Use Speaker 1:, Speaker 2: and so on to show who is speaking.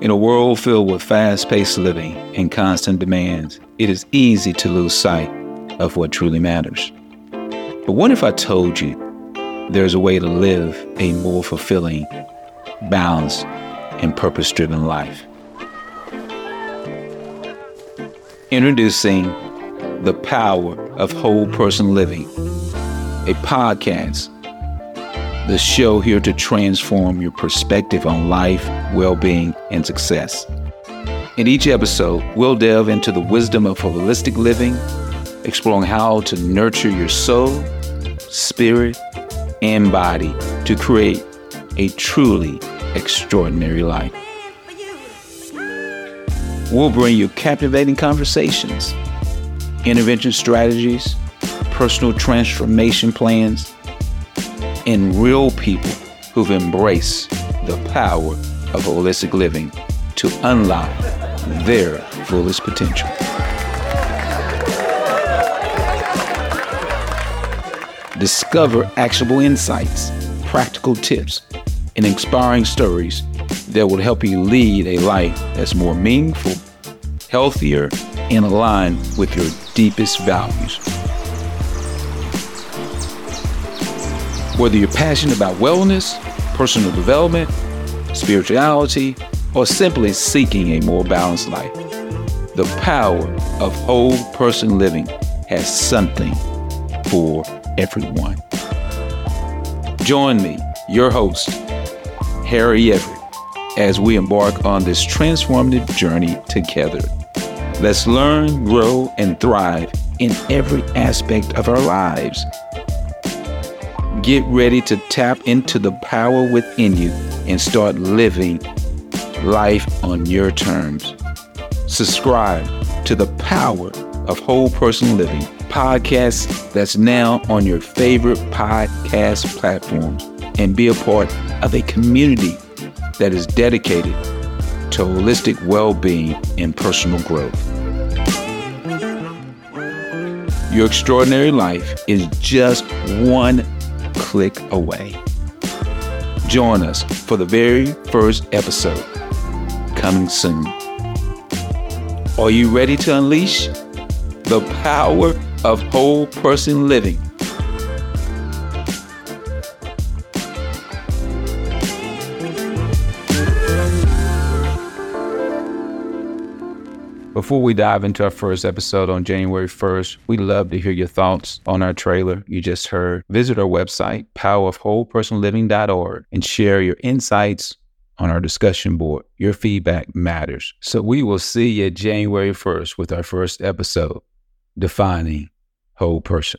Speaker 1: In a world filled with fast paced living and constant demands, it is easy to lose sight of what truly matters. But what if I told you there's a way to live a more fulfilling, balanced, and purpose driven life? Introducing The Power of Whole Person Living, a podcast the show here to transform your perspective on life, well being, and success. In each episode, we'll delve into the wisdom of holistic living, exploring how to nurture your soul, spirit, and body to create a truly extraordinary life. We'll bring you captivating conversations, intervention strategies, personal transformation plans, and real people who've embraced the power of holistic living to unlock their fullest potential. Discover actionable insights, practical tips, and inspiring stories that will help you lead a life that's more meaningful, healthier, and aligned with your deepest values. Whether you're passionate about wellness, personal development, spirituality, or simply seeking a more balanced life, the power of whole person living has something for everyone. Join me, your host, Harry Everett, as we embark on this transformative journey together. Let's learn, grow, and thrive in every aspect of our lives Get ready to tap into the power within you and start living life on your terms. Subscribe to the power of whole person living podcast that's now on your favorite podcast platforms and be a part of a community that is dedicated to holistic well-being and personal growth. Your extraordinary life is just one click away. Join us for the very first episode coming soon. Are you ready to unleash the power of whole person living? Before we dive into our first episode on January 1st, we'd love to hear your thoughts on our trailer you just heard. Visit our website, powerofwholepersonliving.org, and share your insights on our discussion board. Your feedback matters. So we will see you January 1st with our first episode, Defining Whole Person.